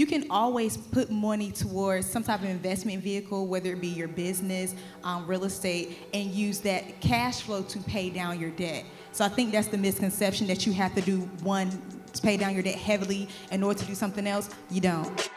you can always put money towards some type of investment vehicle, whether it be your business, um, real estate, and use that cash flow to pay down your debt. So I think that's the misconception that you have to do one, to pay down your debt heavily in order to do something else. You don't.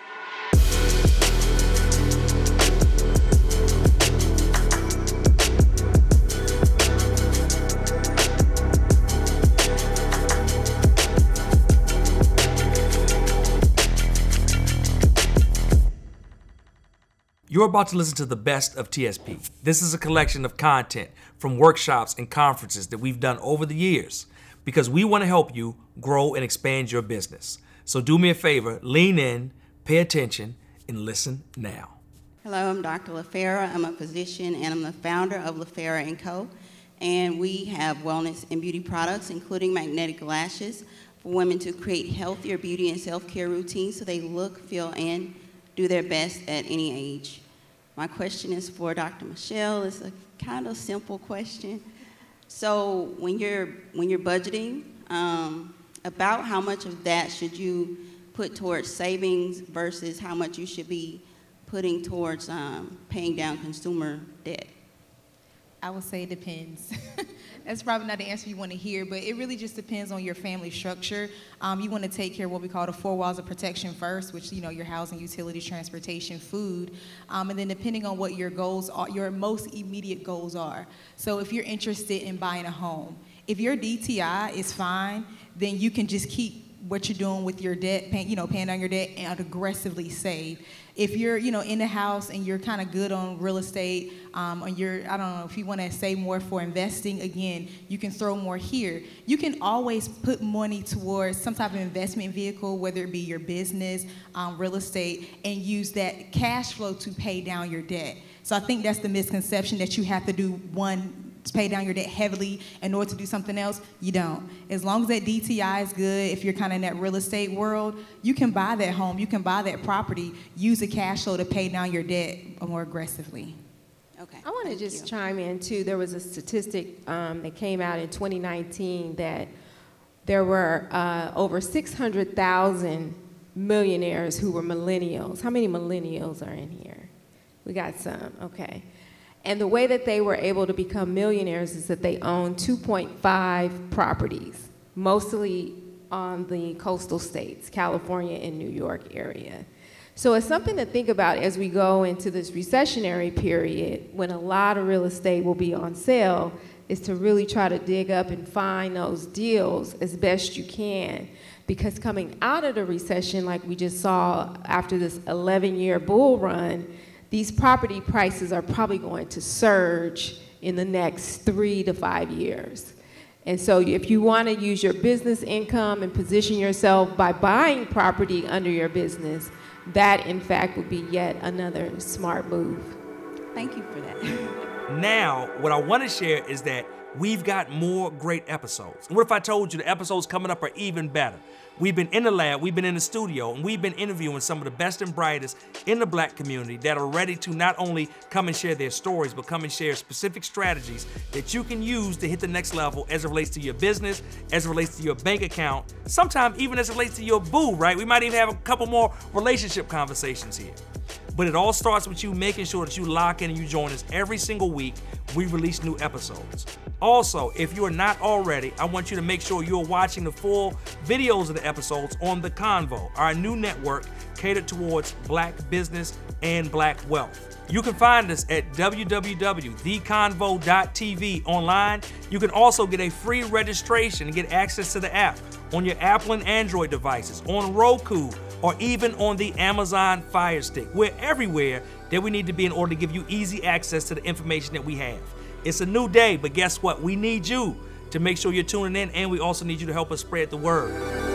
You're about to listen to the best of TSP. This is a collection of content from workshops and conferences that we've done over the years because we want to help you grow and expand your business. So do me a favor, lean in, pay attention, and listen now. Hello, I'm Dr. LaFera. I'm a physician and I'm the founder of LaFera & Co. And we have wellness and beauty products, including magnetic lashes, for women to create healthier beauty and self-care routines so they look, feel, and do their best at any age. My question is for Dr. Michele. It's a kind of simple question. So when you're when you're budgeting, um, about how much of that should you put towards savings versus how much you should be putting towards um, paying down consumer debt? I would say it depends. That's probably not the answer you want to hear, but it really just depends on your family structure. Um, you want to take care of what we call the four walls of protection first, which you know your housing, utilities, transportation, food, um, and then depending on what your goals are, your most immediate goals are. So if you're interested in buying a home, if your DTI is fine, then you can just keep what you're doing with your debt, paying, you know, paying down your debt and aggressively save. If you're you know in the house and you're kind of good on real estate um, or you're i don't know if you want to save more for investing again you can throw more here. You can always put money towards some type of investment vehicle whether it be your business um, real estate and use that cash flow to pay down your debt. So i think that's the misconception that you have to do one pay down your debt heavily in order to do something else, you don't. As long as that DTI is good, if you're kind of in that real estate world, you can buy that home, you can buy that property, use the cash flow to pay down your debt more aggressively. Okay. I want to just you. chime in too. There was a statistic um, that came out in 2019 that there were uh, over 600,000 millionaires who were millennials. How many millennials are in here? We got some, okay. And the way that they were able to become millionaires is that they own 2.5 properties, mostly on the coastal states, California and New York area. So it's something to think about as we go into this recessionary period when a lot of real estate will be on sale is to really try to dig up and find those deals as best you can because coming out of the recession like we just saw after this 11 year bull run these property prices are probably going to surge in the next 3 to 5 years and so if you want to use your business income and position yourself by buying property under your business that in fact would be yet another smart move. Thank you for that. Now, what I want to share is that we've got more great episodes. And what if I told you the episodes coming up are even better? We've been in the lab, we've been in the studio, and we've been interviewing some of the best and brightest in the black community that are ready to not only come and share their stories, but come and share specific strategies that you can use to hit the next level as it relates to your business, as it relates to your bank account, sometimes even as it relates to your boo, right? We might even have a couple more relationship conversations here. But it all starts with you making sure that you lock in and you join us every single week. We release new episodes. Also, if you are not already, I want you to make sure you're watching the full videos of the episodes on The Convo, our new network catered towards black business and black wealth. You can find us at www.theconvo.tv online. You can also get a free registration and get access to the app on your Apple and Android devices, on Roku, or even on the Amazon Fire Stick. We're everywhere that we need to be in order to give you easy access to the information that we have. It's a new day, but guess what? We need you to make sure you're tuning in, and we also need you to help us spread the word.